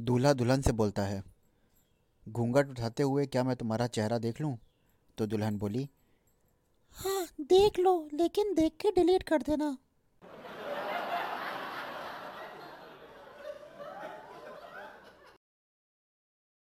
दूल्हा दुल्हन से बोलता है, घूंघट उठाते हुए क्या मैं तुम्हारा चेहरा देख लूँ? तो दुल्हन बोली हाँ देख लो, लेकिन देख के डिलीट कर देना।